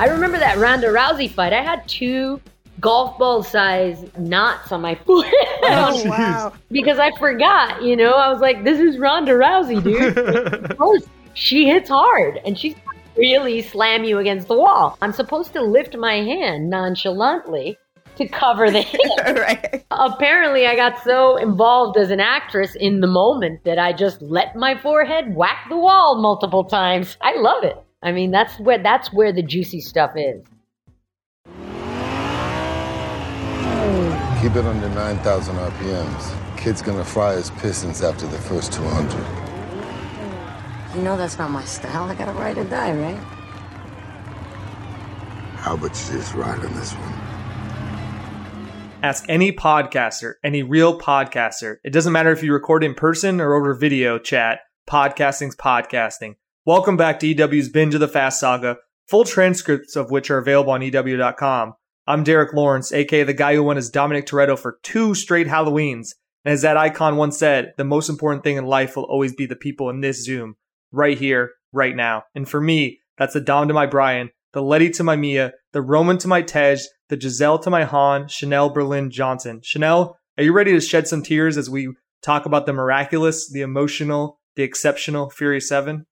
I remember that Ronda Rousey fight. I had two golf ball size knots on my forehead. Oh, wow. because I forgot, you know, I was like, this is Ronda Rousey, dude. she hits hard and she's really slam you against the wall. I'm supposed to lift my hand nonchalantly to cover the hit. right. Apparently, I got so involved as an actress in the moment that I just let my forehead whack the wall multiple times. I love it. I mean, that's where that's where the juicy stuff is. Keep it under 9,000 RPMs. Kid's gonna fry his pistons after the first 200. You know that's not my style. I gotta ride or die, right? How about you just ride on this one? Ask any podcaster, any real podcaster. It doesn't matter if you record in person or over video chat. Podcasting's podcasting. Welcome back to EW's Binge of the Fast Saga, full transcripts of which are available on EW.com. I'm Derek Lawrence, aka the guy who won as Dominic Toretto for two straight Halloweens. And as that icon once said, the most important thing in life will always be the people in this Zoom right here, right now. And for me, that's the Dom to my Brian, the Letty to my Mia, the Roman to my Tej, the Giselle to my Han, Chanelle Berlin Johnson. Chanelle, are you ready to shed some tears as we talk about the miraculous, the emotional, the exceptional Furious 7?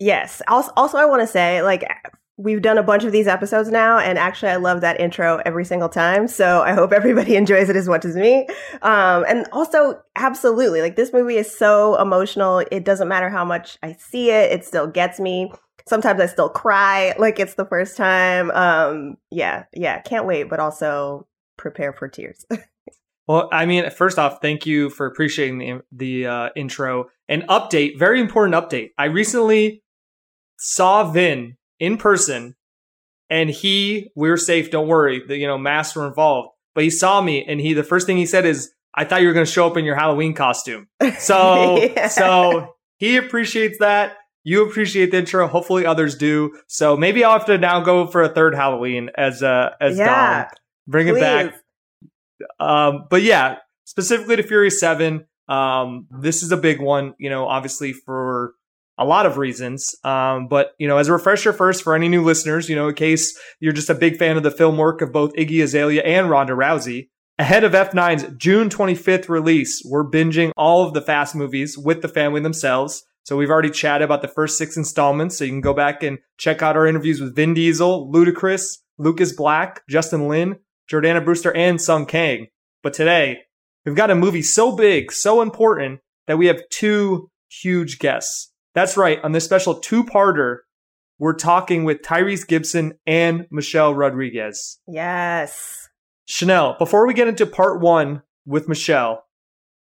Yes. Also, also I want to say, like, we've done a bunch of these episodes now, and actually, I love that intro every single time. So I hope everybody enjoys it as much as me. Um, and also, absolutely, like this movie is so emotional. It doesn't matter how much I see it; it still gets me. Sometimes I still cry like it's the first time. Um, yeah, yeah, can't wait, but also prepare for tears. Well, I mean, first off, thank you for appreciating the the uh, intro and update. Very important update. I recently saw Vin in person and he we were safe don't worry the you know masks were involved. But he saw me and he the first thing he said is i thought you were going to show up in your halloween costume. So yeah. so he appreciates that. You appreciate the intro. Hopefully others do. So maybe i'll have to now go for a third halloween as uh as yeah, dom. Bring please. it back. Um but yeah specifically to Fury 7 um this is a big one you know obviously for a lot of reasons. Um, but you know, as a refresher first for any new listeners, you know, in case you're just a big fan of the film work of both Iggy Azalea and Ronda Rousey, ahead of F9's June 25th release, we're binging all of the Fast movies with the family themselves. So we've already chatted about the first six installments, so you can go back and check out our interviews with Vin Diesel, Ludacris, Lucas Black, Justin Lin, Jordana Brewster, and Sung Kang. But today, we've got a movie so big, so important that we have two huge guests. That's right. On this special two parter, we're talking with Tyrese Gibson and Michelle Rodriguez. Yes. Chanelle, before we get into part one with Michelle,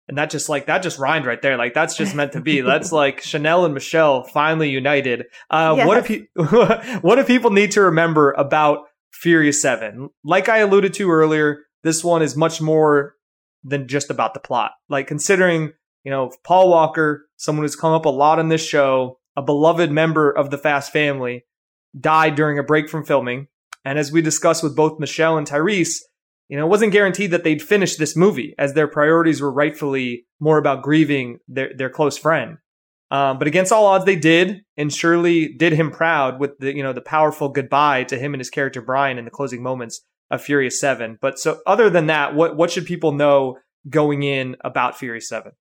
and that just like that just rhymed right there. Like that's just meant to be. That's like Chanelle and Michelle finally united. Uh, yes. What do what do people need to remember about Furious Seven? Like I alluded to earlier, this one is much more than just about the plot. Like considering you know, Paul Walker, someone who's come up a lot on this show, a beloved member of the Fast family, died during a break from filming. And as we discussed with both Michelle and Tyrese, you know, it wasn't guaranteed that they'd finish this movie as their priorities were rightfully more about grieving their, their close friend. Um, but against all odds, they did, and surely did him proud with the, you know, the powerful goodbye to him and his character Brian in the closing moments of Furious Seven. But so, other than that, what what should people know going in about Furious Seven?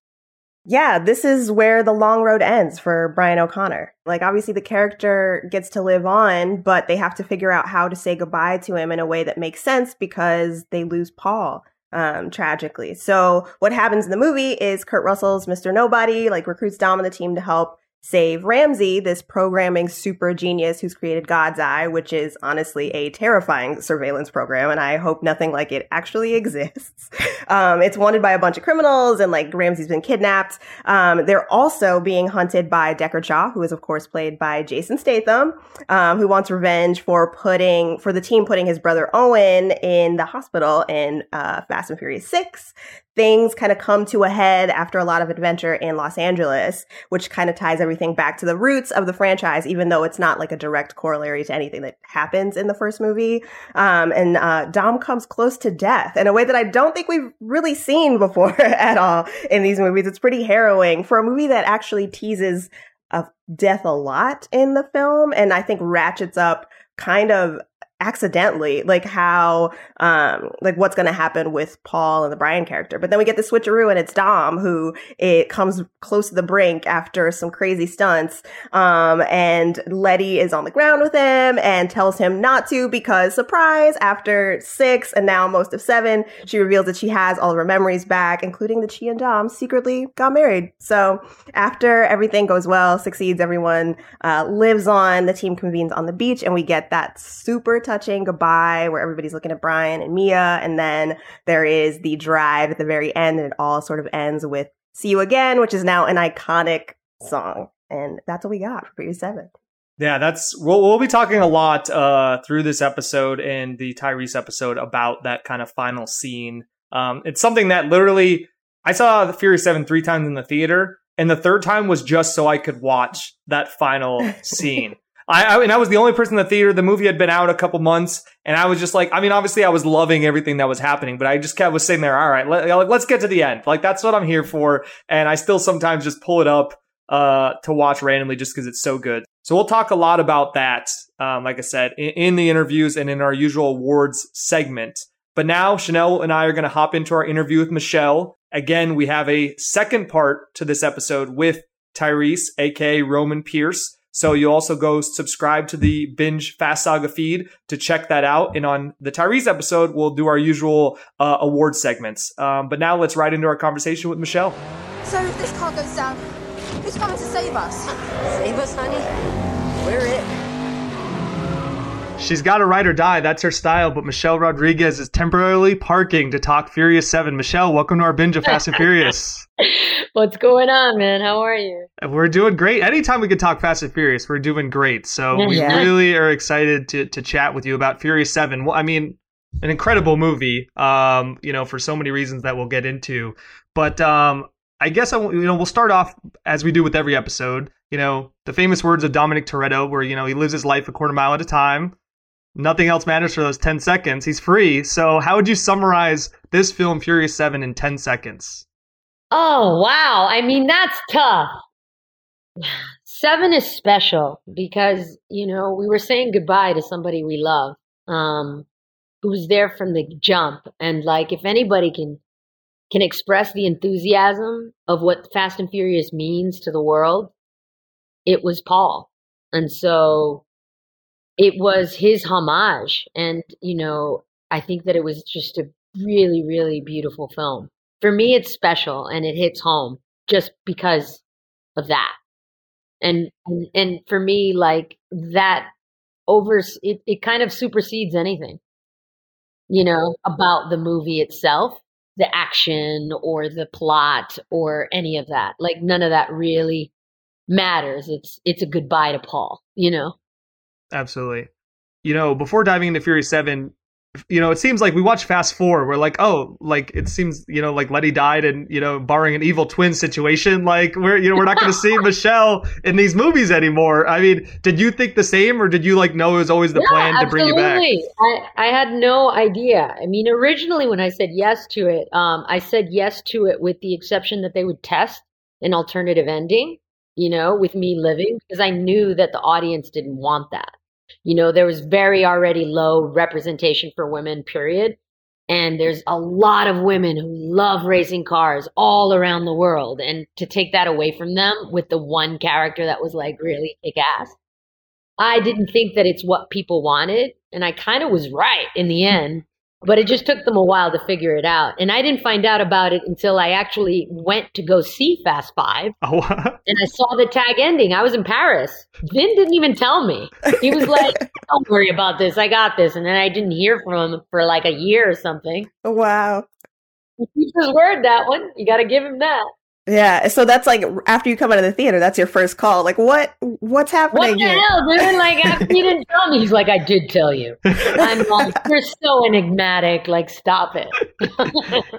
Yeah, this is where the long road ends for Brian O'Connor. Like, obviously, the character gets to live on, but they have to figure out how to say goodbye to him in a way that makes sense because they lose Paul um, tragically. So, what happens in the movie is Kurt Russell's Mr. Nobody, like, recruits Dom and the team to help save Ramsey, this programming super genius who's created God's Eye, which is honestly a terrifying surveillance program. And I hope nothing like it actually exists. Um, it's wanted by a bunch of criminals and like Ramsey's been kidnapped. Um, they're also being hunted by Deckard Shaw, who is of course played by Jason Statham, um, who wants revenge for putting, for the team putting his brother Owen in the hospital in uh, Fast and Furious 6 things kind of come to a head after a lot of adventure in Los Angeles, which kind of ties everything back to the roots of the franchise, even though it's not like a direct corollary to anything that happens in the first movie. Um, and uh, Dom comes close to death in a way that I don't think we've really seen before at all in these movies. It's pretty harrowing for a movie that actually teases of death a lot in the film and I think ratchets up kind of accidentally, like how, um, like what's going to happen with Paul and the Brian character. But then we get the switcheroo and it's Dom who it comes close to the brink after some crazy stunts. Um, and Letty is on the ground with him and tells him not to because surprise, after six and now most of seven, she reveals that she has all of her memories back, including that she and Dom secretly got married. So after everything goes well, succeeds, everyone, uh, lives on, the team convenes on the beach and we get that super touching goodbye where everybody's looking at Brian and Mia. And then there is the drive at the very end, and it all sort of ends with See You Again, which is now an iconic song. And that's what we got for Furious 7. Yeah, that's we'll, we'll be talking a lot uh, through this episode and the Tyrese episode about that kind of final scene. Um, it's something that literally I saw the Furious Seven three times in the theater, and the third time was just so I could watch that final scene. I, I, and I was the only person in the theater. The movie had been out a couple months, and I was just like, I mean, obviously, I was loving everything that was happening, but I just kept was sitting there. All right, let, us get to the end. Like that's what I'm here for. And I still sometimes just pull it up uh, to watch randomly just because it's so good. So we'll talk a lot about that. Um, like I said, in, in the interviews and in our usual awards segment. But now Chanelle and I are going to hop into our interview with Michelle. Again, we have a second part to this episode with Tyrese, aka Roman Pierce. So you also go subscribe to the Binge Fast Saga feed to check that out. And on the Tyrese episode, we'll do our usual uh, award segments. Um, but now let's right into our conversation with Michelle. So if this car goes down, who's coming to save us? Save us, honey? We're it. She's got to ride or die. That's her style. But Michelle Rodriguez is temporarily parking to talk Furious 7. Michelle, welcome to our binge of Fast and Furious. What's going on, man? How are you? We're doing great. Anytime we can talk Fast and Furious, we're doing great. So we really are excited to, to chat with you about Furious 7. Well, I mean, an incredible movie, um, you know, for so many reasons that we'll get into. But um, I guess I, you know we'll start off as we do with every episode. You know, the famous words of Dominic Toretto, where you know he lives his life a quarter mile at a time nothing else matters for those 10 seconds. He's free. So, how would you summarize this film, Furious 7, in 10 seconds? Oh, wow. I mean, that's tough. Seven is special because, you know, we were saying goodbye to somebody we love, um, who was there from the jump. And, like, if anybody can can express the enthusiasm of what Fast and Furious means to the world, it was Paul. And so it was his homage. And, you know, I think that it was just a really, really beautiful film. For me, it's special and it hits home just because of that. And, and, and for me, like that over, it, it kind of supersedes anything, you know, about the movie itself, the action or the plot or any of that. Like none of that really matters. It's, it's a goodbye to Paul, you know? Absolutely. You know, before diving into Fury 7, you know, it seems like we watch Fast Four. We're like, oh, like it seems, you know, like Letty died, and you know, barring an evil twin situation, like we're, you know, we're not going to see Michelle in these movies anymore. I mean, did you think the same, or did you like know it was always the yeah, plan to bring you back? I, I had no idea. I mean, originally when I said yes to it, um, I said yes to it with the exception that they would test an alternative ending, you know, with me living, because I knew that the audience didn't want that. You know, there was very already low representation for women, period. And there's a lot of women who love racing cars all around the world. And to take that away from them with the one character that was like really kick ass, I didn't think that it's what people wanted. And I kind of was right in the end. But it just took them a while to figure it out. And I didn't find out about it until I actually went to go see Fast Five. Oh, and I saw the tag ending. I was in Paris. Vin didn't even tell me. He was like, "Don't worry about this. I got this." And then I didn't hear from him for like a year or something. Wow. He keeps his word. That one, you got to give him that. Yeah, so that's like after you come out of the theater, that's your first call. Like, what? What's happening What the here? hell, dude? Like, after you didn't tell me, he's like, "I did tell you." I'm like, "You're so enigmatic. Like, stop it."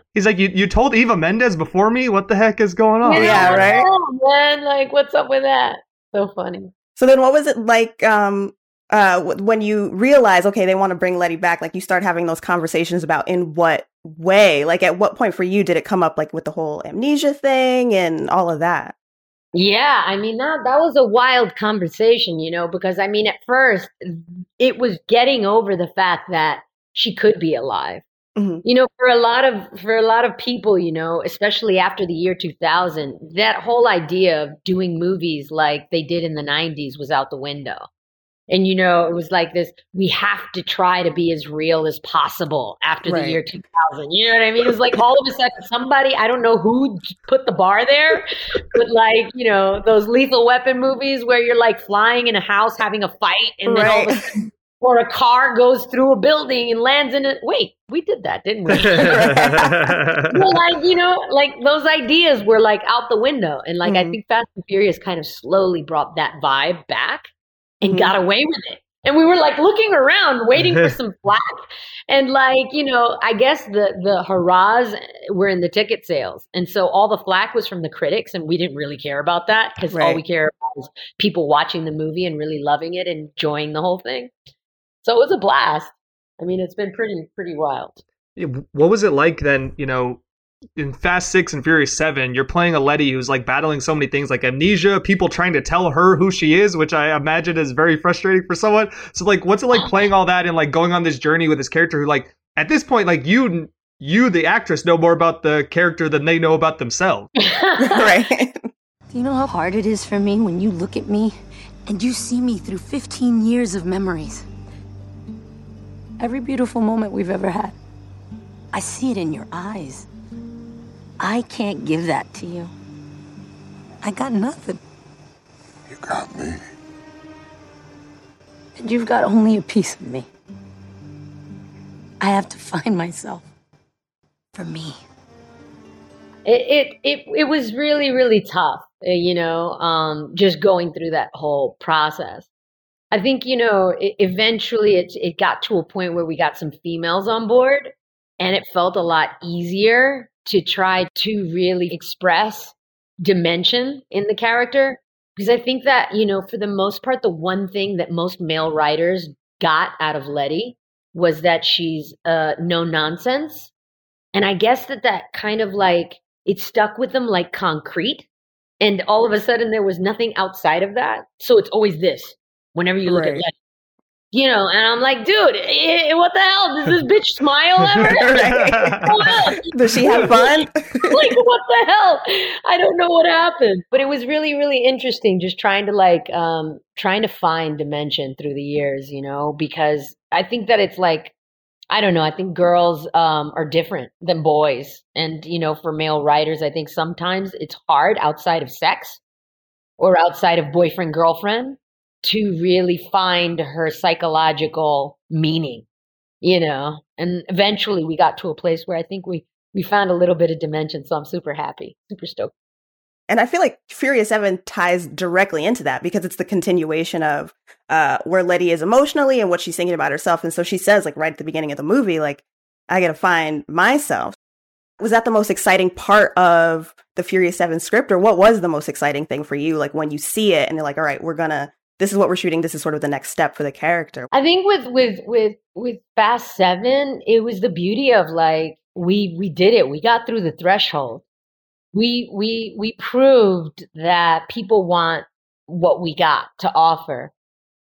he's like, you, you told Eva Mendes before me? What the heck is going on? Oh, Yeah, right? Oh, man, like, what's up with that? So funny. So then, what was it like um, uh, when you realize, okay, they want to bring Letty back? Like, you start having those conversations about in what way? Like, at what point for you did it come up, like with the whole amnesia thing and all of that? Yeah, I mean that that was a wild conversation, you know, because I mean at first it was getting over the fact that she could be alive. Mhm. You know, for a lot of for a lot of people, you know, especially after the year 2000, that whole idea of doing movies like they did in the 90s was out the window. And you know, it was like this we have to try to be as real as possible after Right. the year 2000. You know what I mean? It was like all of a sudden somebody, I don't know who put the bar there, but like, you know, those lethal weapon movies where you're like flying in a house having a fight and then all of a sudden or a car goes through a building and lands in it. Wait, we did that, didn't we? well, like you know, like those ideas were like out the window, and like I Mhm. think Fast and Furious kind of slowly brought that vibe back and Mhm. got away with it. And we were like looking around, waiting for some flack, and like you know, I guess the the hurrahs were in the ticket sales, and so all the flack was from the critics, and we didn't really care about that because all we care about is people watching the movie and really loving it, and enjoying the whole thing. So it was a blast. I mean, it's been pretty pretty wild. What was it like then you know in fast six and furious seven you're playing a letty who's like battling so many things like amnesia people trying to tell her who she is which i imagine is very frustrating for someone so like what's it like playing all that and like going on this journey with this character who like at this point like you you the actress know more about the character than they know about themselves right. Do you know how hard it is for me when you look at me and you see me through 15 years of memories? Every beautiful moment we've ever had. I see it in your eyes. I can't give that to you. I got nothing. You got me. And you've got only a piece of me. I have to find myself. For me. it, it it it was really really tough uh, you know um just going through that whole process i think you know it, eventually it it got to a point where we got some females on board and it felt a lot easier to try to really express dimension in the character because i think that you know for the most part the one thing that most male writers got out of letty was that she's uh no nonsense and I guess that that kind of like it stuck with them like concrete. And all of a sudden there was nothing outside of that. So it's always this whenever you look at Letty. You know, and I'm like, dude, eh, eh, what the hell? Does this bitch smile ever? Right. Does she have fun? like, what the hell? I don't know what happened. But it was really, really interesting just trying to like um trying to find dimension through the years, you know, because I think that it's like I don't know, I think girls um are different than boys. And, you know, for male writers, I think sometimes it's hard outside of sex or outside of boyfriend girlfriend to really find her psychological meaning, you know. And eventually we got to a place where I think we we found a little bit of dimension, so I'm super happy, super stoked. And I feel like Furious 7 ties directly into that because it's the continuation of uh, where Letty is emotionally and what she's thinking about herself. And so she says, like, right at the beginning of the movie, like, I got to find myself. Was that the most exciting part of the Furious 7 script, or what was the most exciting thing for you? Like, when you see it and you're like, all right, we're gonna, this is what we're shooting, this is sort of the next step for the character. I think with with with with Fast Seven, it was the beauty of like we we did it. We got through the threshold. We we we proved that people want what we got to offer.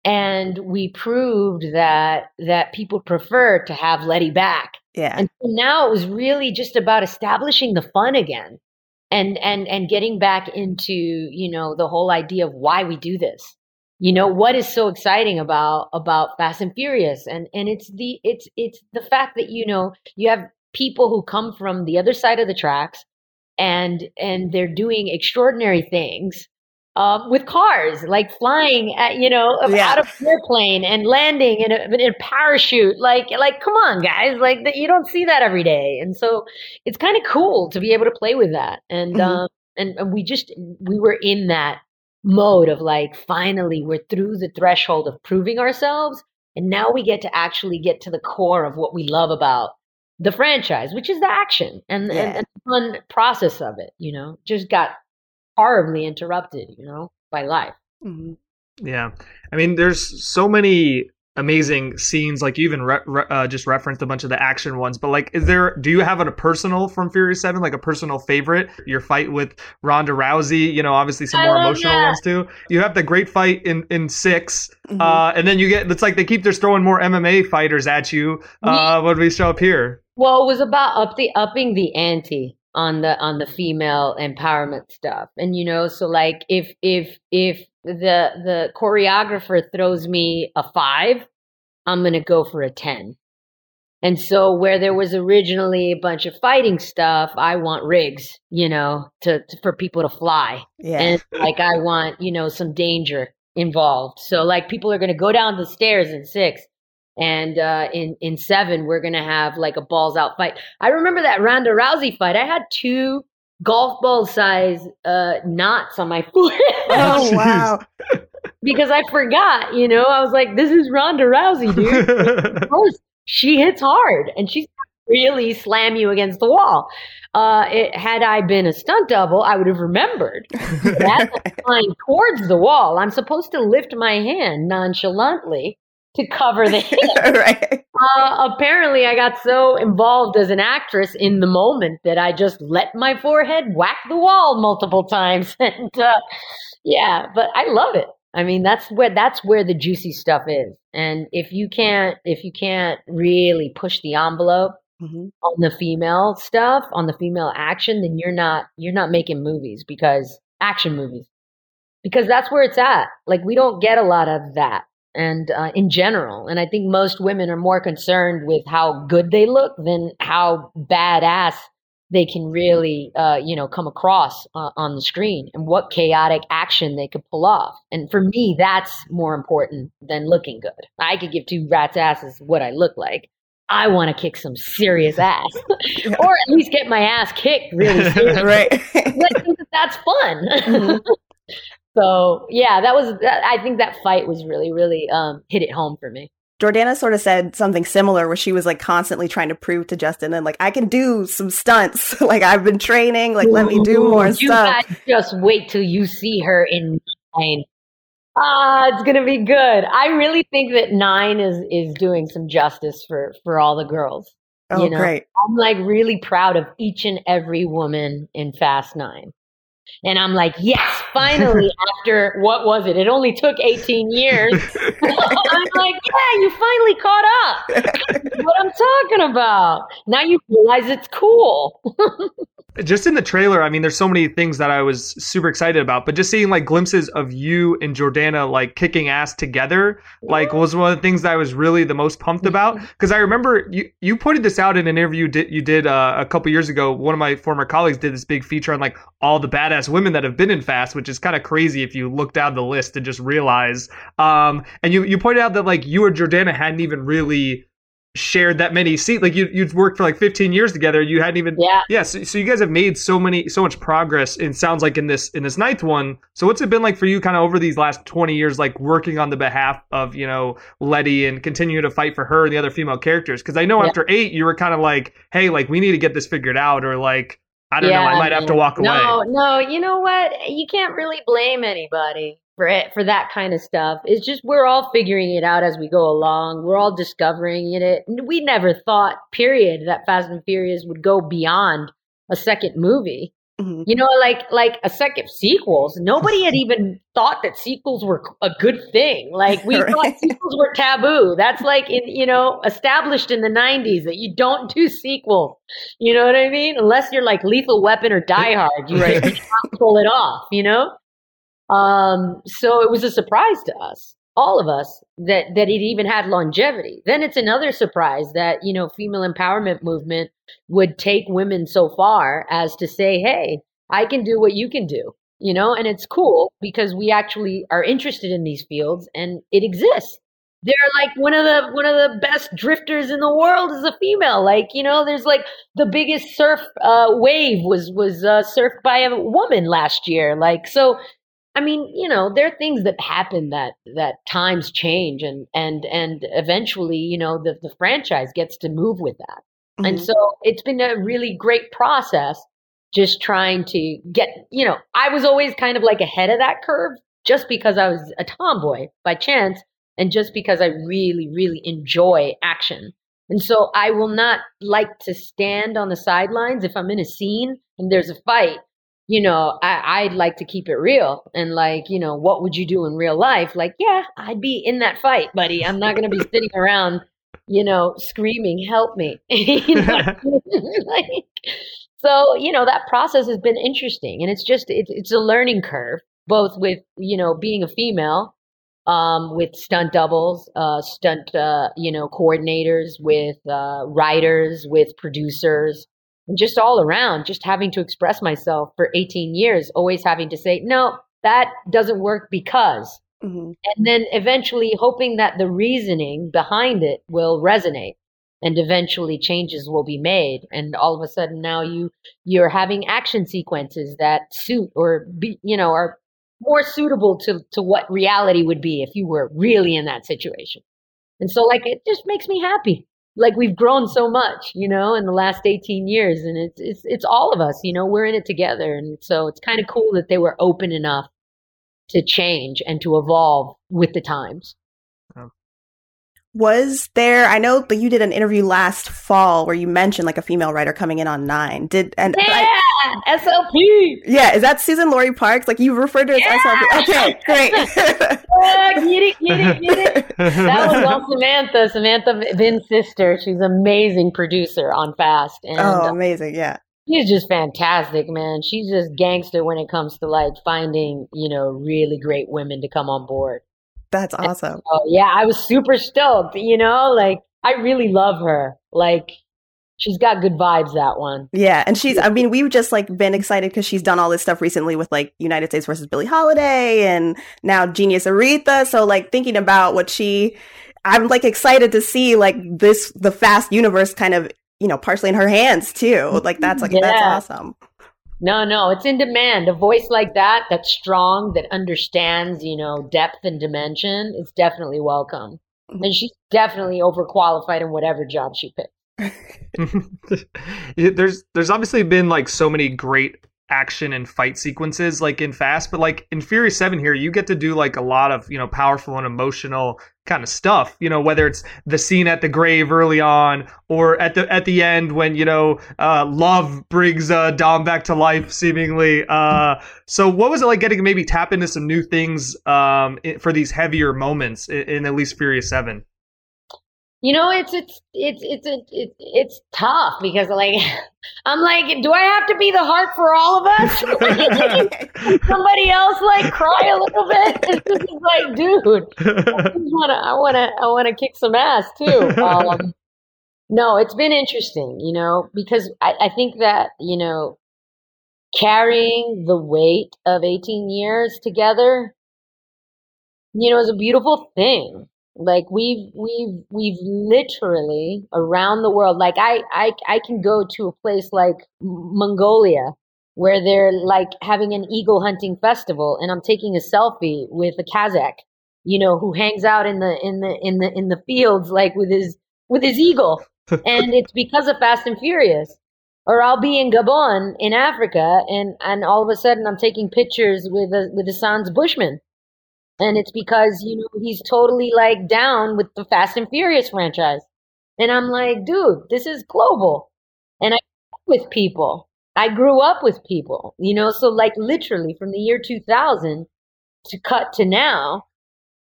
And we proved that that people prefer to have Letty back. Yeah. And so now it was really just about establishing the fun again and and and getting back into, you know, the whole idea of why we do this. You know what is so exciting about about fast and furious and and it's the it's it's the fact that you know you have people who come from the other side of the tracks and and they're doing extraordinary things um, with cars, like flying, at, you know, Yeah. out of an airplane and landing in a, in a parachute. Like, like, come on, guys! Like, that you don't see that every day, and so it's kind of cool to be able to play with that. And Mhm. um, and, and we just we were in that mode of like, finally, we're through the threshold of proving ourselves, and now we get to actually get to the core of what we love about the franchise, which is the action and, Yeah. and, and the fun process of it. You know, just got horribly interrupted. You know, by life. Mhm. Yeah, I mean, there's so many amazing scenes. Like you even re- re- uh, just referenced a bunch of the action ones, but like, is there? Do you have a personal from Fury Seven, like a personal favorite? Your fight with Ronda Rousey, you know, obviously some I more emotional that. ones too. You have the great fight in in 6 Mhm. uh, and then you get it's like they keep just throwing more MMA fighters at you uh, when we show up here. Well, it was about up the upping the ante on the on the female empowerment stuff, and you know, so like if if if the the choreographer throws me a five, I'm gonna go for a ten. And so where there was originally a bunch of fighting stuff, I want rigs, you know, to, to for people to fly. Yeah. And like I want, you know, some danger involved. So like people are gonna go down the stairs in six. And uh, in in seven, we're gonna have like a balls out fight. I remember that Ronda Rousey fight. I had two golf ball size uh, knots on my foot. oh Jeez. wow. because I forgot. You know, I was like, "This is Ronda Rousey, dude." Of course, she hits hard, and she's really slam you against the wall. Uh, it, had I been a stunt double, I would have remembered. As I'm flying towards the wall, I'm supposed to lift my hand nonchalantly to cover the hit. right. Uh, apparently, I got so involved as an actress in the moment that I just let my forehead whack the wall multiple times, and uh, yeah, but I love it. I mean, that's where that's where the juicy stuff is. And if you can't, if you can't really push the envelope Mhm. on the female stuff, on the female action, then you're not you're not making movies because action movies because that's where it's at. Like we don't get a lot of that, and uh, in general, and I think most women are more concerned with how good they look than how badass they can really, uh, you know, come across uh, on the screen and what chaotic action they could pull off. And for me, that's more important than looking good. I could give two rats' asses what I look like. I want to kick some serious ass, or at least get my ass kicked really seriously. right. I think that that's fun. Mhm. so yeah, that was. I think that fight was really, really um, hit it home for me. Jordana sort of said something similar where she was like constantly trying to prove to Justin and like I can do some stunts. like I've been training, like let me do more you stuff. guys just wait till you see her in nine. Ah, it's gonna be good. I really think that nine is is doing some justice for for all the girls. Oh you know? great. I'm like really proud of each and every woman in Fast Nine. And I'm like, yes, finally, after what was it? It only took 18 years. I'm like, yeah, you finally caught up. what I'm talking about. Now you realize it's cool. just in the trailer, I mean, there's so many things that I was super excited about, but just seeing like glimpses of you and Jordana like kicking ass together, like was one of the things that I was really the most pumped about. Because I remember you you pointed this out in an interview di- you did uh, a couple years ago. One of my former colleagues did this big feature on like all the badass women that have been in Fast, which is kind of crazy if you look down the list and just realize. Um, and you you pointed out that like you and Jordana hadn't even really shared that many seats. Like you you'd worked for like 15 years together. You hadn't even Yeah. yeah, so, so you guys have made so many, so much progress. It sounds like in this in this ninth one. So what's it been like for you, kind of over these last twenty years, like working on the behalf of you know Letty and continuing to fight for her and the other female characters? Because I know Yeah. after eight, you were kind of like, hey, like we need to get this figured out, or like I don't know, I might have to walk away. No, no, you know what? You can't really blame anybody for it, for that kind of stuff. It's just we're all figuring it out as we go along. We're all discovering it. We never thought, period, that Fast and Furious would go beyond a second movie. Mhm. You know, like like a second sequels. Nobody had even thought that sequels were a good thing. Like we Right. thought sequels were taboo. That's like in you know established in the '90s that you don't do sequels. You know what I mean? Unless you're like Lethal Weapon or Die Hard, you right, can't pull it off. You know. Um, so it was a surprise to us, all of us, that that it even had longevity. Then it's another surprise that you know female empowerment movement would take women so far as to say, "Hey, I can do what you can do." You know, and it's cool because we actually are interested in these fields and it exists they're like one of the one of the best drifters in the world is a female like you know there's like the biggest surf uh, wave was was uh, surfed by a woman last year like so i mean you know there are things that happen that that times change and and and eventually you know the the franchise gets to move with that mm-hmm. and so it's been a really great process just trying to get you know i was always kind of like ahead of that curve just because i was a tomboy by chance and just because I really, really enjoy action. And so I will not like to stand on the sidelines if I'm in a scene and there's a fight. You know, I, I'd like to keep it real and like, you know, what would you do in real life? Like, yeah, I'd be in that fight, buddy. I'm not going to be sitting around, you know, screaming, help me. you know like, so, you know, that process has been interesting and it's just, it's, it's a learning curve, both with, you know, being a female um, with stunt doubles, uh, stunt, uh, you know, coordinators, with uh, writers, with producers, and just all around, just having to express myself for 18 years, always having to say, no, that doesn't work because. Mm-hmm. And then eventually hoping that the reasoning behind it will resonate and eventually changes will be made and all of a sudden now you you're having action sequences that suit or be you know are more suitable to, to what reality would be if you were really in that situation. And so, like, it just makes me happy. Like, we've grown so much, you know, in the last 18 years. And it's, it's, it's all of us, you know, we're in it together. And so it's kind of cool that they were open enough to change and to evolve with the times was there i know that you did an interview last fall where you mentioned like a female writer coming in on nine. Did and yeah I, slp yeah is that Suzan-Lori Parks? Like you referred to as yeah. slp okay great. Uh, get it get it get it. That was all samantha samantha vin's sister. She's an amazing producer on fast and oh amazing yeah. She's just fantastic, man. She's just gangster when it comes to like finding, you know, really great women to come on board. That's awesome. Oh yeah, I was super stoked. You know, like I really love her. Like she's got good vibes. That one. Yeah, and she's. I mean, we've just like been excited because she's done all this stuff recently with like United States versus Billie Holiday, and now Genius Aretha. So like thinking about what she, I'm like excited to see like this the Fast universe kind of you know partially in her hands too. Like that's like yeah. that's awesome. No, no, it's in demand. A voice like that, that's strong, that understands, you know, depth and dimension, is definitely welcome. Mm-hmm. And she's definitely overqualified in whatever job she picked. there's there's obviously been like so many great action and fight sequences like in Fast, but like in Fury 7 here, you get to do like a lot of, you know, powerful and emotional kind of stuff, you know, whether it's the scene at the grave early on or at the at the end when, you know, uh, love brings uh, Dom back to life seemingly. Uh, so what was it like getting maybe tap into some new things um, for these heavier moments in, in at least Fury 7? You know, it's it's it's it's it's it's tough because like I'm like, do I have to be the heart for all of us? Somebody else like cry a little bit. It's just like, dude, I wanna I wanna I wanna kick some ass too. Um, no, it's been interesting, you know, because I, I think that you know carrying the weight of 18 years together, you know, is a beautiful thing like we've we've we've literally around the world. Like I I I can go to a place like Mongolia where they're like having an eagle hunting festival, and I'm taking a selfie with a Kazakh, you know, who hangs out in the in the in the in the fields like with his with his eagle, and it's because of Fast and Furious. Or I'll be in Gabon in Africa, and and all of a sudden I'm taking pictures with a, with Hassan's Bushman and it's because, you know, he's totally like down with the Fast and Furious franchise. And I'm like, dude, this is global. And I with people. I grew up with people, you know, so like literally from the year 2000 to cut to now,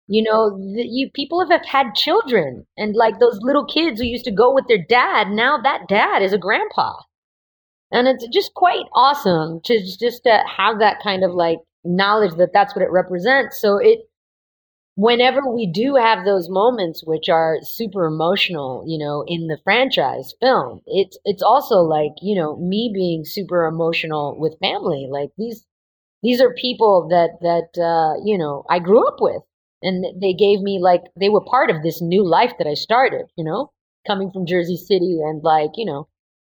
you know, the, you people have had children and like those little kids who used to go with their dad, now that dad is a grandpa. And it's just quite awesome to just to uh, have that kind of like knowledge that that's what it represents. So it, whenever we do have those moments which are super emotional, you know, in the franchise film, it's it's also like you know me being super emotional with family. Like these these are people that that uh, you know I grew up with, and they gave me like they were part of this new life that I started. You know, coming from Jersey City and like you know,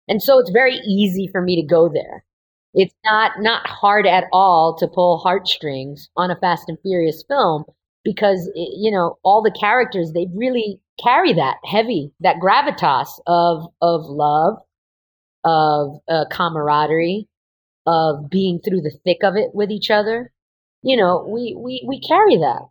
and so it's very easy for me to go there. It's not not hard at all to pull heartstrings on a Fast and Furious film because you know all the characters they really carry that heavy that gravitas of of love of uh, camaraderie of being through the thick of it with each other. You know we we we carry that.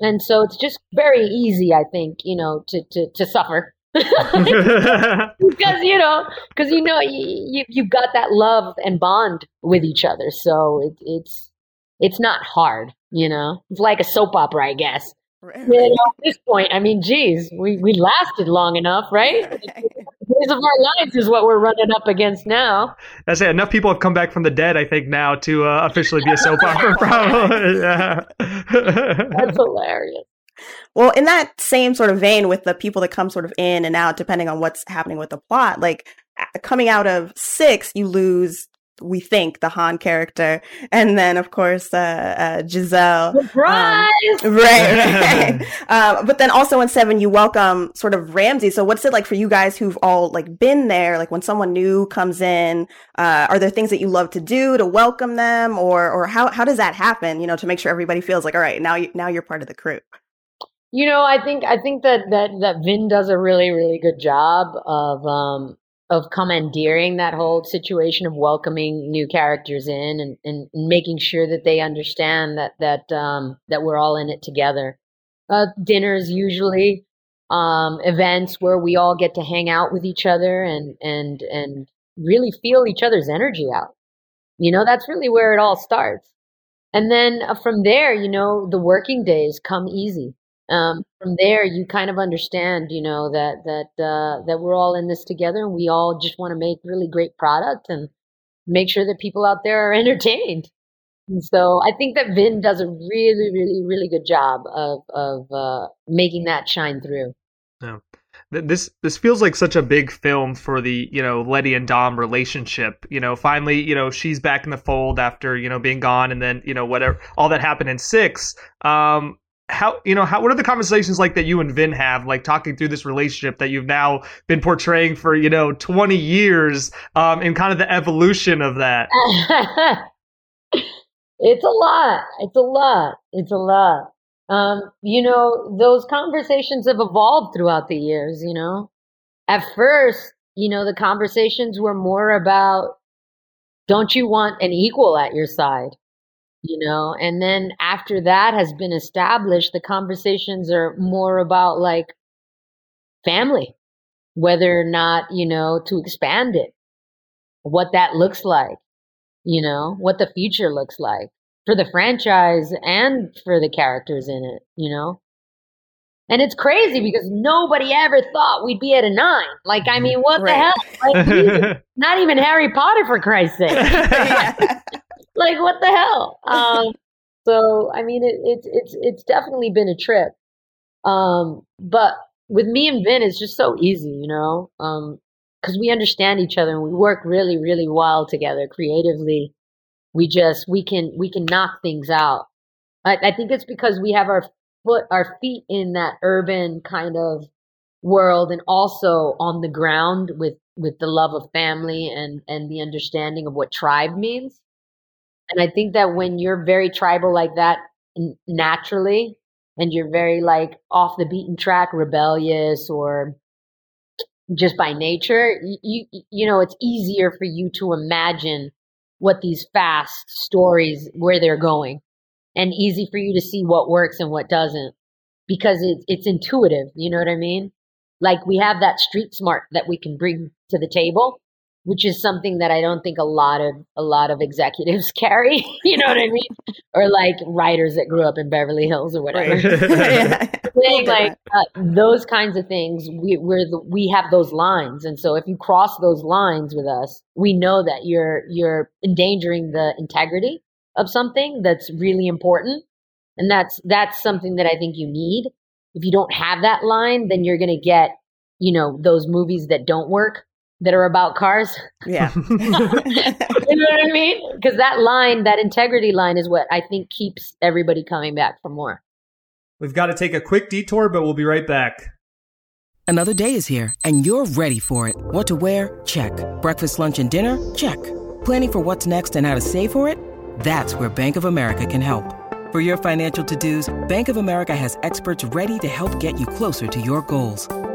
And so it's just very easy i think you know to to, to suffer. Because you know because you know you, you you've got that love and bond with each other. So it, it's it's not hard, you know. It's like a soap opera, I guess. Right. You know, at this point, I mean, geez, we, we lasted long enough, right? Days of our lives is what we're running up against now. I say enough people have come back from the dead, I think, now to uh, officially be a soap opera. Probably, yeah. That's hilarious. Well, in that same sort of vein, with the people that come sort of in and out, depending on what's happening with the plot, like coming out of six, you lose we think the Han character, and then of course uh, uh, Giselle. Surprise! Um, right, right. um, but then also in Seven, you welcome sort of Ramsey. So what's it like for you guys who've all like been there? Like when someone new comes in, uh, are there things that you love to do to welcome them, or or how how does that happen? You know, to make sure everybody feels like all right, now you now you're part of the crew. You know, I think I think that that that Vin does a really really good job of um, of commandeering that whole situation of welcoming new characters in and, and making sure that they understand that that um, that we're all in it together. Uh, dinners usually um, events where we all get to hang out with each other and and and really feel each other's energy out. You know, that's really where it all starts. And then uh, from there, you know, the working days come easy um, from there you kind of understand you know that that uh, that we're all in this together and we all just want to make really great product and make sure that people out there are entertained and so i think that vin does a really really really good job of of uh, making that shine through yeah this this feels like such a big film for the you know Letty and Dom relationship. You know, finally, you know she's back in the fold after you know being gone, and then you know whatever all that happened in six. Um, how you know how what are the conversations like that you and Vin have like talking through this relationship that you've now been portraying for you know 20 years um and kind of the evolution of that? It's a lot. It's a lot. It's a lot. Um you know those conversations have evolved throughout the years you know? At first you know the conversations were more about don't you want an equal at your side you know and then after that has been established the conversations are more about like family whether or not you know to expand it what that looks like you know what the future looks like for the franchise and for the characters in it you know and it's crazy because nobody ever thought we'd be at a nine. Like, I mean, what right. the hell? Like, not even Harry Potter, for Christ's sake. like what the hell? Um, so I mean, it, it's it's it's definitely been a trip. Um, but with me and Vin, it's just so easy, you know, because um, we understand each other and we work really, really well together creatively. We just we can we can knock things out. I, I think it's because we have our foot our feet in that urban kind of world and also on the ground with with the love of family and and the understanding of what tribe means and I think that when you're very tribal like that naturally, and you're very like off the beaten track, rebellious, or just by nature, you you know it's easier for you to imagine what these fast stories where they're going, and easy for you to see what works and what doesn't because it's it's intuitive. You know what I mean? Like we have that street smart that we can bring to the table which is something that I don't think a lot of a lot of executives carry. you know what I mean? Or like writers that grew up in Beverly Hills or whatever. Right. Saying like uh, those kinds of things, we we're the, we have those lines, and so if you cross those lines with us, we know that you're you're endangering the integrity of something that's really important. And that's that's something that I think you need. If you don't have that line, then you're going to get, you know, those movies that don't work that are about cars. Yeah. you know what I mean? Because that line, that integrity line is what I think keeps everybody coming back for more. We've got to take a quick detour, but we'll be right back. Another day is here, and you're ready for it. What to wear? Check. Breakfast, lunch, and dinner? Check. Planning for what's next and how to save for it? That's where Bank of America can help. For your financial to-dos, Bank of America has experts ready to help get you closer to your goals.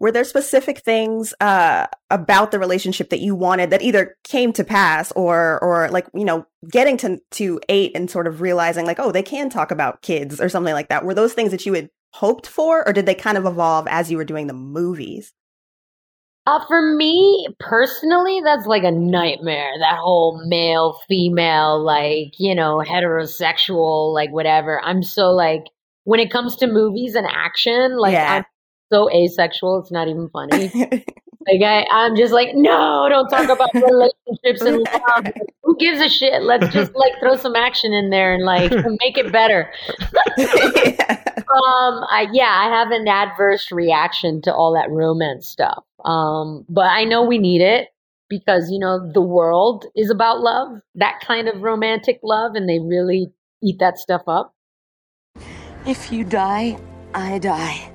Were there specific things uh, about the relationship that you wanted that either came to pass or or like you know getting to to eight and sort of realizing like oh they can talk about kids or something like that? Were those things that you had hoped for, or did they kind of evolve as you were doing the movies? Uh, for me personally, that's like a nightmare. That whole male, female, like, you know, heterosexual, like whatever. I'm so like, when it comes to movies and action, like, Yeah. I'm so asexual, it's not even funny. like, I, I'm just like, no, don't talk about relationships and love. Who gives a shit? Let's just like throw some action in there and like make it better. Um, I, yeah, I have an adverse reaction to all that romance stuff. Um, but I know we need it because, you know, the world is about love, that kind of romantic love, and they really eat that stuff up. If you die, I die.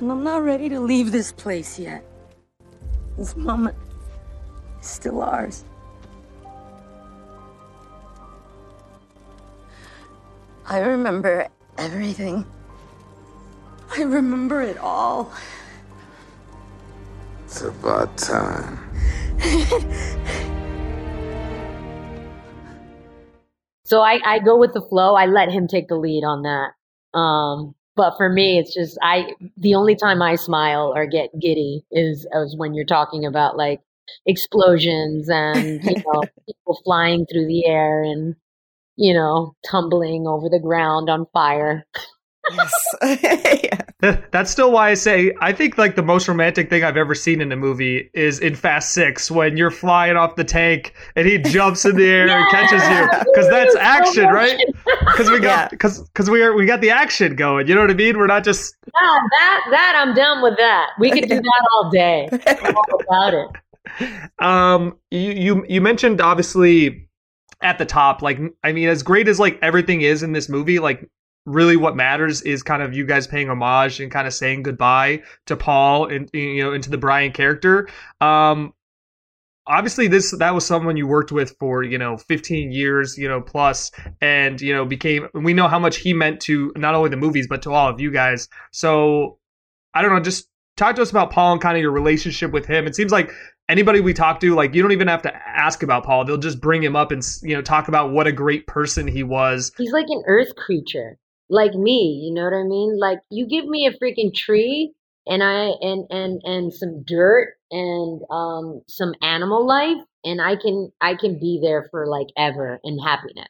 And I'm not ready to leave this place yet. This moment is still ours. I remember everything. I remember it all. It's about time. So I, I go with the flow. I let him take the lead on that. Um, but for me, it's just I. The only time I smile or get giddy is is when you're talking about like explosions and you know people flying through the air and you know tumbling over the ground on fire. That's still why I say I think like the most romantic thing I've ever seen in a movie is in Fast Six when you're flying off the tank and he jumps in the air and catches you because that's action, right? Because we got because because we are we got the action going. You know what I mean? We're not just Yeah, that that I'm done with that. We could do that all day. I'm all about it. um you you you mentioned obviously at the top like I mean as great as like everything is in this movie like really what matters is kind of you guys paying homage and kind of saying goodbye to Paul and you know into the Brian character. Um obviously this that was someone you worked with for, you know, 15 years, you know, plus and you know became we know how much he meant to not only the movies but to all of you guys. So I don't know, just talk to us about Paul and kind of your relationship with him. It seems like anybody we talk to like you don't even have to ask about Paul. They'll just bring him up and you know talk about what a great person he was. He's like an earth creature, like me. You know what I mean? Like you give me a freaking tree and I and and and some dirt and um some animal life, and I can I can be there for like ever in happiness.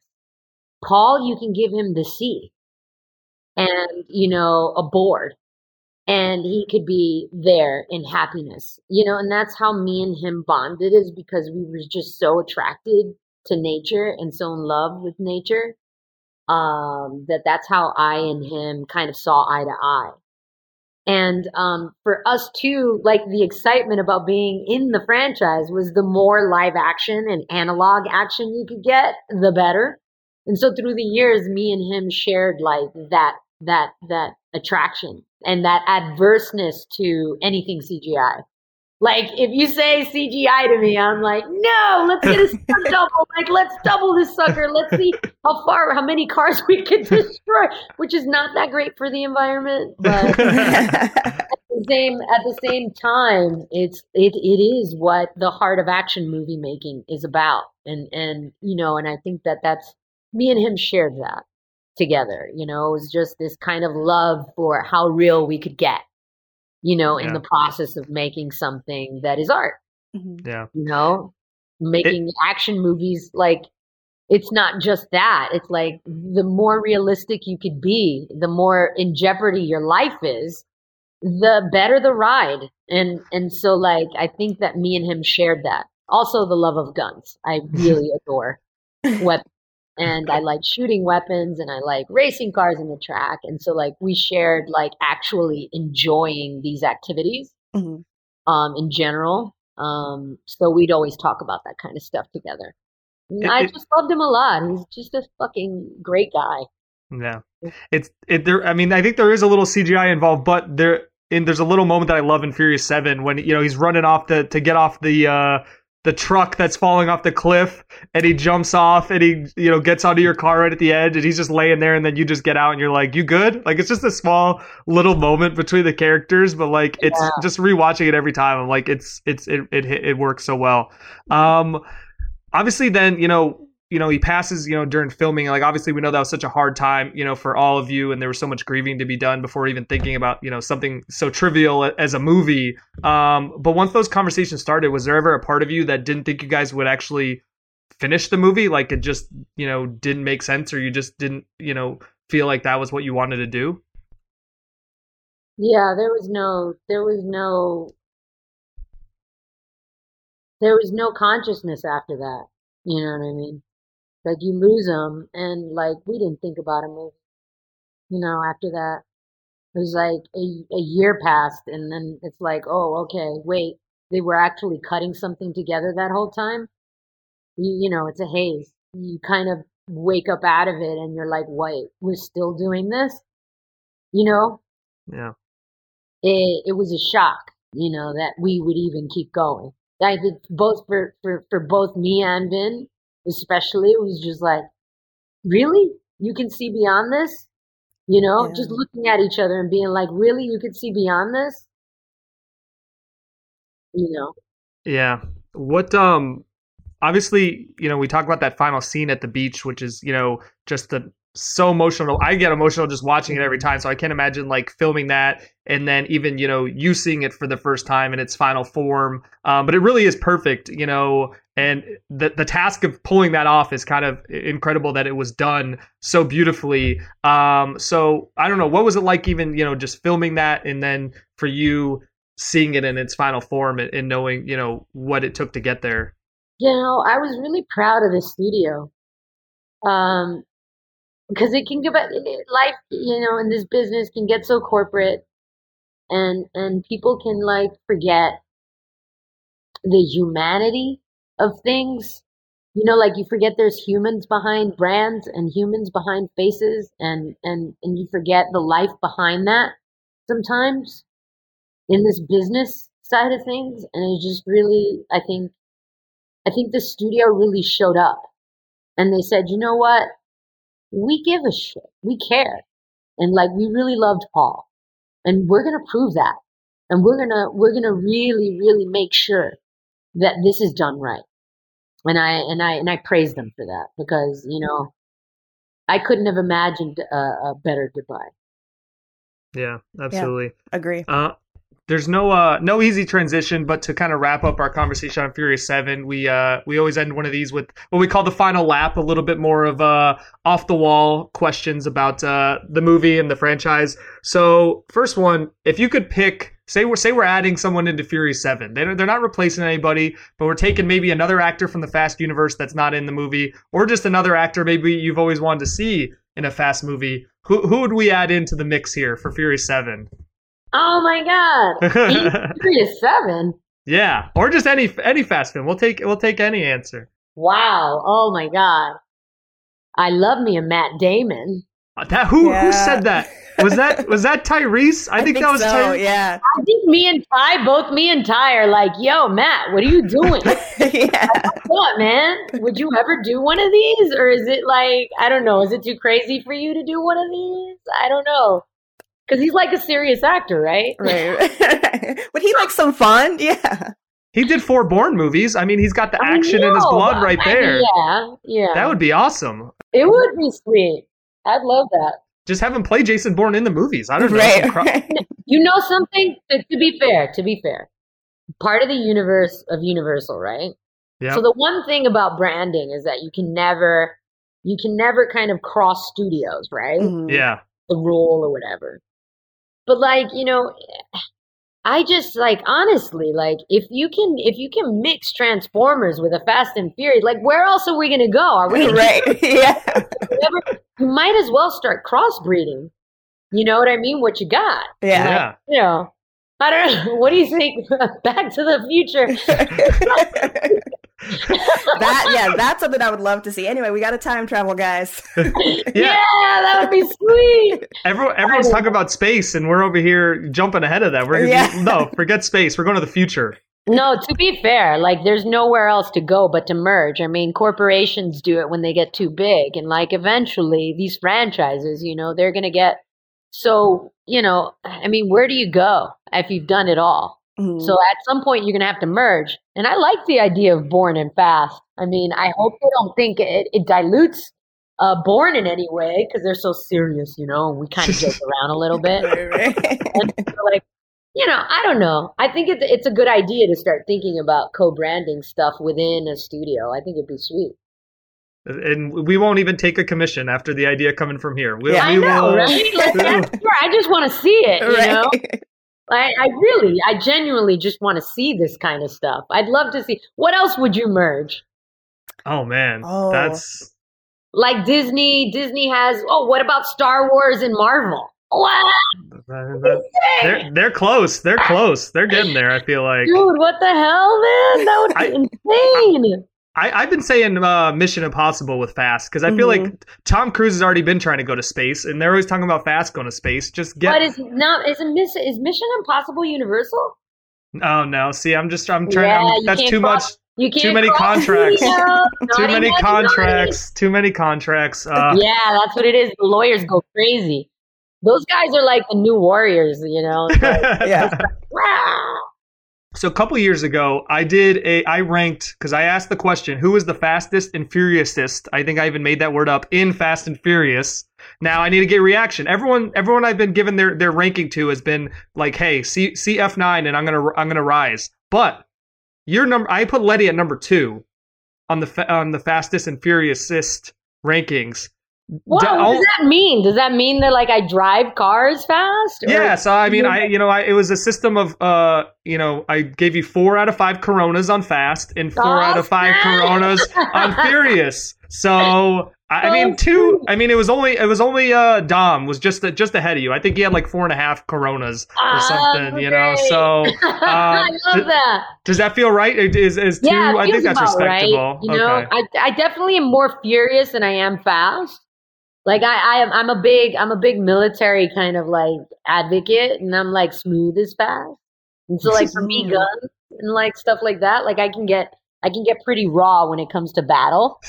Paul, you can give him the sea and you know a board and he could be there in happiness you know and that's how me and him bonded is because we were just so attracted to nature and so in love with nature um that that's how i and him kind of saw eye to eye and um for us too like the excitement about being in the franchise was the more live action and analog action you could get the better and so through the years me and him shared like that that that attraction and that adverseness to anything CGI. Like if you say CGI to me, I'm like, no, let's get a stunt double. Like let's double this sucker. Let's see how far, how many cars we can destroy, which is not that great for the environment. But at the same at the same time, it's it it is what the heart of action movie making is about, and and you know, and I think that that's me and him shared that together. You know, it was just this kind of love for how real we could get. You know, in Yeah. the process of making something that is art. Mm-hmm. Yeah. You know, making action movies like it's not just that. It's like the more realistic you could be, the more in jeopardy your life is, the better the ride. And and so like I think that me and him shared that. Also the love of guns. I really adore weapons. And I like shooting weapons and I like racing cars in the track. And so like we shared like actually enjoying these activities Mhm. um in general. Um so we'd always talk about that kind of stuff together. It- I it- just loved him a lot. He's just a fucking great guy. Yeah, it's it. There, I mean, I think there is a little CGI involved, but there, in there's a little moment that I love in Furious Seven when you know he's running off the to get off the uh the truck that's falling off the cliff, and he jumps off and he you know gets onto your car right at the edge, and he's just laying there, and then you just get out and you're like, you good? Like it's just a small little moment between the characters, but like it's Yeah. just rewatching it every time. I'm like, it's it's it it it works so well. Um, obviously then you know you know he passes you know during filming like obviously we know that was such a hard time you know for all of you and there was so much grieving to be done before even thinking about you know something so trivial as a movie um but once those conversations started was there ever a part of you that didn't think you guys would actually finish the movie like it just you know didn't make sense or you just didn't you know feel like that was what you wanted to do Yeah, there was no, there was no, there was no consciousness after that. You know what I mean? Like you lose them, and like we didn't think about a movie. You know, after that, it was like a a year passed, and then it's like, oh, okay, wait, they were actually cutting something together that whole time. You, you know, it's a haze. You kind of wake up out of it, and you're like, wait, we're still doing this. You know, yeah it, it was a shock, you know, that we would even keep going. I think both for, for, for both me and Vin, especially, it was just like, really? You can see beyond this? You know, Yeah. just looking at each other and being like, really? You could see beyond this? You know? Yeah. What um obviously, you know, we talk about that final scene at the beach, which is, you know, just the so emotional. I get emotional just watching it every time. So I can't imagine like filming that and then even, you know, you seeing it for the first time in its final form. Um, but it really is perfect, you know, and the the task of pulling that off is kind of incredible that it was done so beautifully. Um, so I don't know, what was it like even, you know, just filming that and then for you seeing it in its final form and, and knowing, you know, what it took to get there. You know, I was really proud of the studio. Um, because it can give it life, you know, in this business can get so corporate and and people can like forget the humanity of things. You know, like you forget there's humans behind brands and humans behind faces and and and you forget the life behind that sometimes in this business side of things and it just really I think I think the studio really showed up and they said, you know what? We give a shit. We care. And like, we really loved Paul and we're going to prove that. And we're going to, we're going to really, really make sure that this is done right. And I, and I, and I praise them for that because, you know, I couldn't have imagined a, a better goodbye. Yeah, absolutely. Agree. Uh, there's no uh no easy transition, but to kind of wrap up our conversation on Furious Seven, we uh we always end one of these with what we call the final lap, a little bit more of uh off the wall questions about uh the movie and the franchise. So first one, if you could pick, say we're say we're adding someone into Furious Seven, they they're not replacing anybody, but we're taking maybe another actor from the Fast universe that's not in the movie, or just another actor maybe you've always wanted to see in a Fast movie. Who who would we add into the mix here for Furious Seven? Oh my God. Furious Seven. Yeah, or just any any fast film. We'll take we'll take any answer. Wow. Oh my God. I love me a Matt Damon. Uh, That who who said that? Was that was that Tyrese? I, think, that was so. Tyrese. Yeah. I think me and Ty, both me and Ty are like, yo, Matt, what are you doing? yeah. what, man? Would you ever do one of these? Or is it like, I don't know, is it too crazy for you to do one of these? I don't know. Because he's like a serious actor, right? Right. Would he like some fun? Yeah. He did four Bourne movies. I mean, he's got the I action in his blood right there. yeah, yeah. That would be awesome. it would be sweet. I'd love that. just have him play Jason Bourne in the movies. I don't know. Right, cro- right. You know something? To, to be fair, to be fair, part of the universe of Universal, right? Yeah. So the one thing about branding is that you can never, you can never kind of cross studios, right? Mhm. yeah. The rule or whatever. But like you know, I just like honestly, like if you can, if you can mix Transformers with a Fast and Furious, like where else are we gonna go? Are we gonna right. Yeah. whatever? You might as well start crossbreeding. You know what I mean? What you got? Yeah. Yeah. you know, I don't know. What do you think? Back to the Future. That yeah, that's something I would love to see. Anyway, we got to time travel, guys. yeah. Yeah. that would be sweet. Everyone, everyone's talking about space, and we're over here jumping ahead of that. We're gonna Yeah. no, forget space. We're going to the future. No, to be fair, like there's nowhere else to go but to merge. I mean, corporations do it when they get too big, and like eventually these franchises, you know, they're gonna get so. You know, I mean, where do you go if you've done it all? Mhm. So at some point you're gonna have to merge. And I like the idea of Bourne and Fast. I mean, I hope they don't think it, it dilutes uh, Bourne in any way because they're so serious, you know. And we kind of joke around a little bit. Right, right. And like, you know, I don't know. I think it's it's a good idea to start thinking about co-branding stuff within a studio. I think it'd be sweet. And we won't even take a commission after the idea coming from here. We, Yeah. we I know, will, uh, right? Like, that's fair. I just want to see it. You know, Right. I, I really, I genuinely just want to see this kind of stuff. I'd love to see. What else would you merge? Oh man, Oh. that's Like Disney, Disney has. Oh, what about Star Wars and Marvel? What? that- that- they're they're close. They're close. They're getting there. I feel like Dude, what the hell, man? That would be insane. I, I've been saying uh, Mission Impossible with Fast because I feel Mhm. like Tom Cruise has already been trying to go to space, and they're always talking about Fast going to space. Just get. But is not is a miss is Mission Impossible Universal? oh no! See, I'm just I'm trying. Yeah, I'm, you that's can't too much. You can't Too many contracts. Too many naughty, contracts. Too many contracts. Uh. Yeah, that's what it is. The lawyers go crazy. Those guys are like the new warriors, you know. Like, yeah. "Rah!" So a couple years ago, I did a I ranked because I asked the question, who is the fastest and furiousest? I think I even made that word up in Fast and Furious. Now I need to get reaction. Everyone, everyone I've been given their their ranking to has been like, hey, C CF nine, and I'm gonna I'm gonna rise. But your number, I put Letty at number two on the on the fastest and furiousest rankings. What, what does that mean? Does that mean that like I drive cars fast? Or- Yeah, so I mean, I you know, I it was a system of uh, you know, I gave you four out of five Coronas on fast and four out of five. Coronas on Furious. So I, mean, two. I mean, it was only it was only uh Dom was just just ahead of you. I think he had like four and a half Coronas or Ah, something. You know, so I love d- that. does that feel right? Is is two? Yeah, I think that's respectable. Right. You know, okay. I I definitely am more furious than I am fast. Like I, I am I'm a big I'm a big military kind of like advocate and I'm like smooth as fast. And so like for me guns and like stuff like that, like I can get I can get pretty raw when it comes to battle.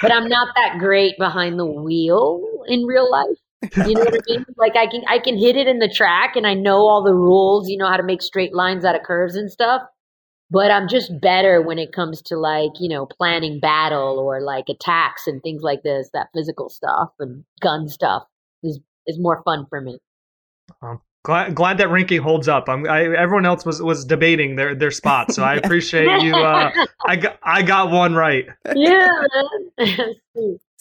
but I'm not that great behind the wheel in real life. You know what I mean? Like I can I can hit it in the track and I know all the rules, you know how to make straight lines out of curves and stuff. But I'm just better when it comes to like, you know, planning battle or like attacks and things like this. That physical stuff and gun stuff is is more fun for me. Uh-huh. Glad, glad that ranking holds up. I'm, I, everyone else was, was debating their, their spot, so I appreciate you. Uh, I got I got one right. Yeah.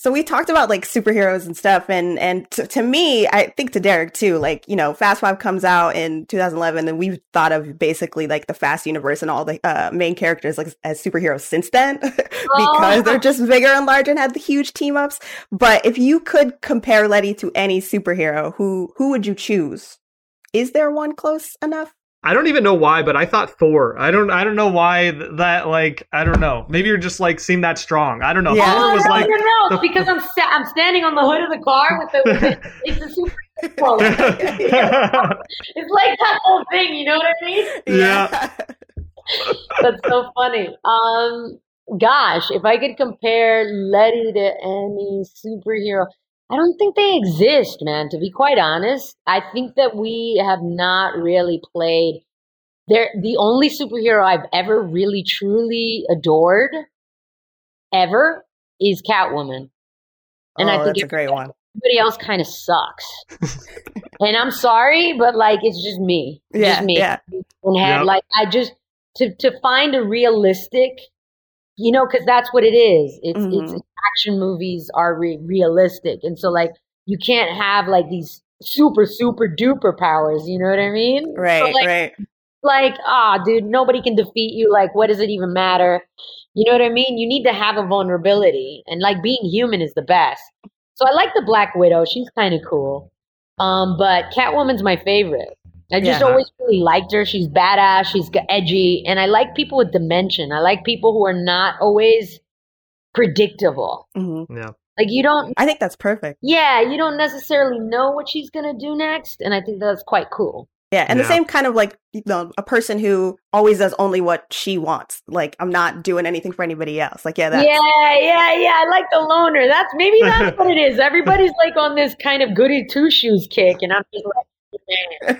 So we talked about like superheroes and stuff, and and to, to me, I think to Derek too. Like you know, Fast Five comes out in 2011, and we've thought of basically like the Fast universe and all the uh, main characters like as superheroes since then, because they're just bigger and larger and had the huge team ups. But if you could compare Letty to any superhero, who who would you choose? Is there one close enough? I don't even know why, but I thought Thor. I don't I don't know why th- that like I don't know. Maybe you're just like seem that strong. I don't know. Yeah. Thor was no, like no, no, the- it's because I'm sta- I'm standing on the hood of the car with the, with the it's a super. it's like that whole thing, you know what I mean? Yeah. That's so funny. Um, gosh, if I could compare Letty to any superhero, I don't think they exist, man. To be quite honest, I think that we have not really played. They're the only superhero I've ever really truly adored, ever, is Catwoman. And oh, I think that's a great one. everybody else kind of sucks. and I'm sorry, but like it's just me. It's Yeah, just me. yeah. And had Yep. like I just to to find a realistic, you know, because that's what it is. It's it's Mhm. Action movies are re- realistic, and so like you can't have like these super super duper powers. You know what I mean? So, Right, like, right. like ah dude nobody can defeat you. Like what does it even matter? You know what i mean? You need to have a vulnerability. And like being human is the best. So i like the black widow. She's kind of cool. Um but catwoman's my favorite. I just Yeah. always really liked her. She's badass. She's edgy. And i like people with dimension. I like people who are not always predictable Mm-hmm. Yeah. like you don't I think that's perfect. yeah you don't necessarily know what she's gonna do next and i think that's quite cool Yeah, and Yeah. the same kind of like you know, a person who always does only what she wants. Like I'm not doing anything for anybody else. Like yeah, that's yeah, yeah, yeah. I like the loner. That's maybe that's what it is. Everybody's like on this kind of goody two shoes kick, and I'm just like,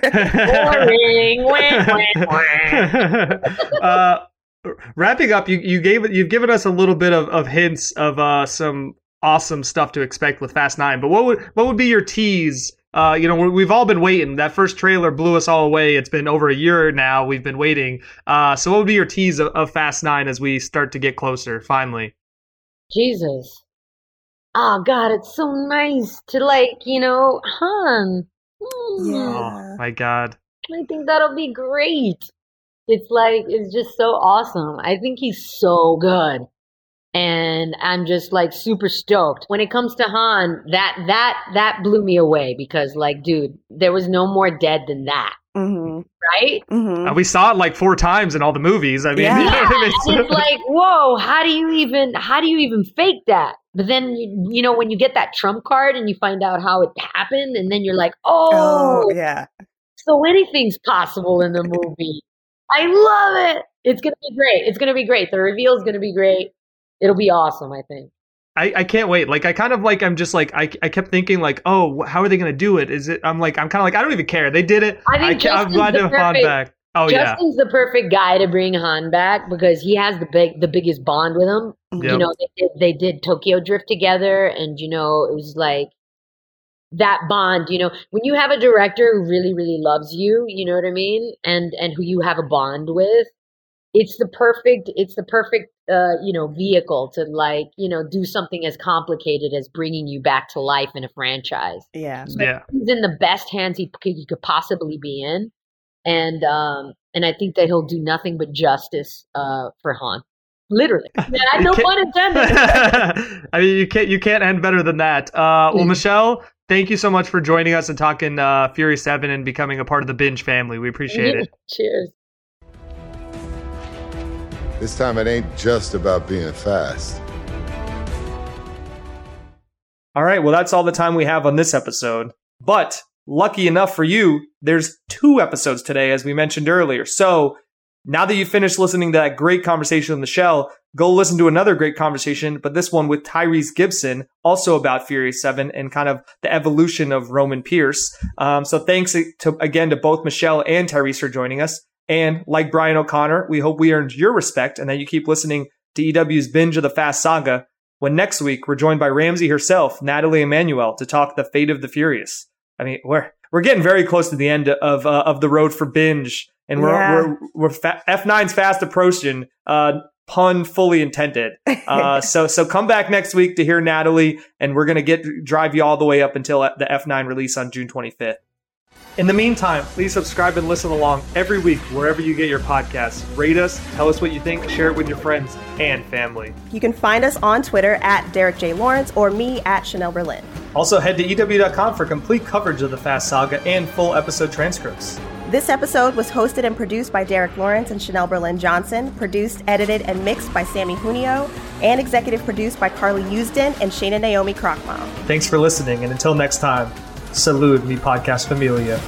boring. wah, wah, wah. uh, wrapping up, you, you gave you've given us a little bit of, of hints of uh, some awesome stuff to expect with Fast Nine. But what would what would be your tease? Uh, you know, we- we've all been waiting. That first trailer blew us all away. It's been over a year now. We've been waiting. Uh, so what would be your tease of, of Fast Nine as we start to get closer? Finally, Jesus. Oh God, it's so nice to like, you know, Han. Mm, oh my God. I think that'll be great. It's like it's just so awesome. I think he's so good. And I'm just like super stoked. When it comes to Han, that that that blew me away because like dude, there was no more dead than that, hmm right? hmm Uh, we saw it like four times in all the movies. I mean, Yeah. you know Yeah, I mean? and it's like, whoa, how do you even how do you even fake that? But then you, you know when you get that trump card and you find out how it happened, and then you're like, oh, Oh yeah. so anything's possible in the movie. I love it. It's gonna be great. It's gonna be great. The reveal is gonna be great. It'll be awesome. I think. I, I can't wait. Like I kind of like I'm just like I, I kept thinking like oh how are they gonna do it? Is it I'm like I'm kind of like I don't even care. They did it. I think ca- I'm Justin's glad the to have Han perfect- back. Oh yeah. Justin's the perfect guy to bring Han back because he has the big, the biggest bond with him. Yep. You know, they did, they did Tokyo Drift together, and you know, it was like that bond. You know, when you have a director who really, really loves you, you know what I mean, and and who you have a bond with, it's the perfect, it's the perfect, uh, you know, vehicle to like, you know, do something as complicated as bringing you back to life in a franchise Yeah. yeah. he's in the best hands he, c- he could possibly be in, and um, and I think that he'll do nothing but justice uh, for Han. Literally, yeah, no can't- pun intended. I mean you can't you can't end better than that. Uh, well, Michelle, thank you so much for joining us and talking uh, Fury Seven and becoming a part of the binge family. We appreciate it. Cheers. This time it ain't just about being fast. All right, well, that's all the time we have on this episode. But lucky enough for you, there's two episodes today, as we mentioned earlier. So now that you've finished listening to that great conversation with Michelle, go listen to another great conversation, but this one with Tyrese Gibson, also about Furious 7 and kind of the evolution of Roman Pierce. Um, so thanks to, again to both Michelle and Tyrese for joining us. And like Brian O'Connor, we hope we earned your respect and that you keep listening to EW's Binge of the Fast Saga when next week we're joined by Ramsey herself, Nathalie Emmanuel, to talk the fate of the Furious. I mean, we're we're getting very close to the end of uh, of the road for binge, and we're Yeah. we're we're fa- F9's fast approaching. Uh, pun fully intended. Uh, so so come back next week to hear Natalie, and we're gonna get drive you all the way up until the F9 release on June 25th. In the meantime, please subscribe and listen along every week wherever you get your podcasts. Rate us, tell us what you think, share it with your friends and family. You can find us on Twitter at Derek J. Lawrence or me at Chanelle Berlin. Also, head to EW.com for complete coverage of the Fast Saga and full episode transcripts. This episode was hosted and produced by Derek Lawrence and Chanelle Berlin Johnson, produced, edited, and mixed by Samee Junio, and executive produced by Carly Usdin and Shana Naomi Krochmal. Thanks for listening, and until next time, salute me, podcast familia.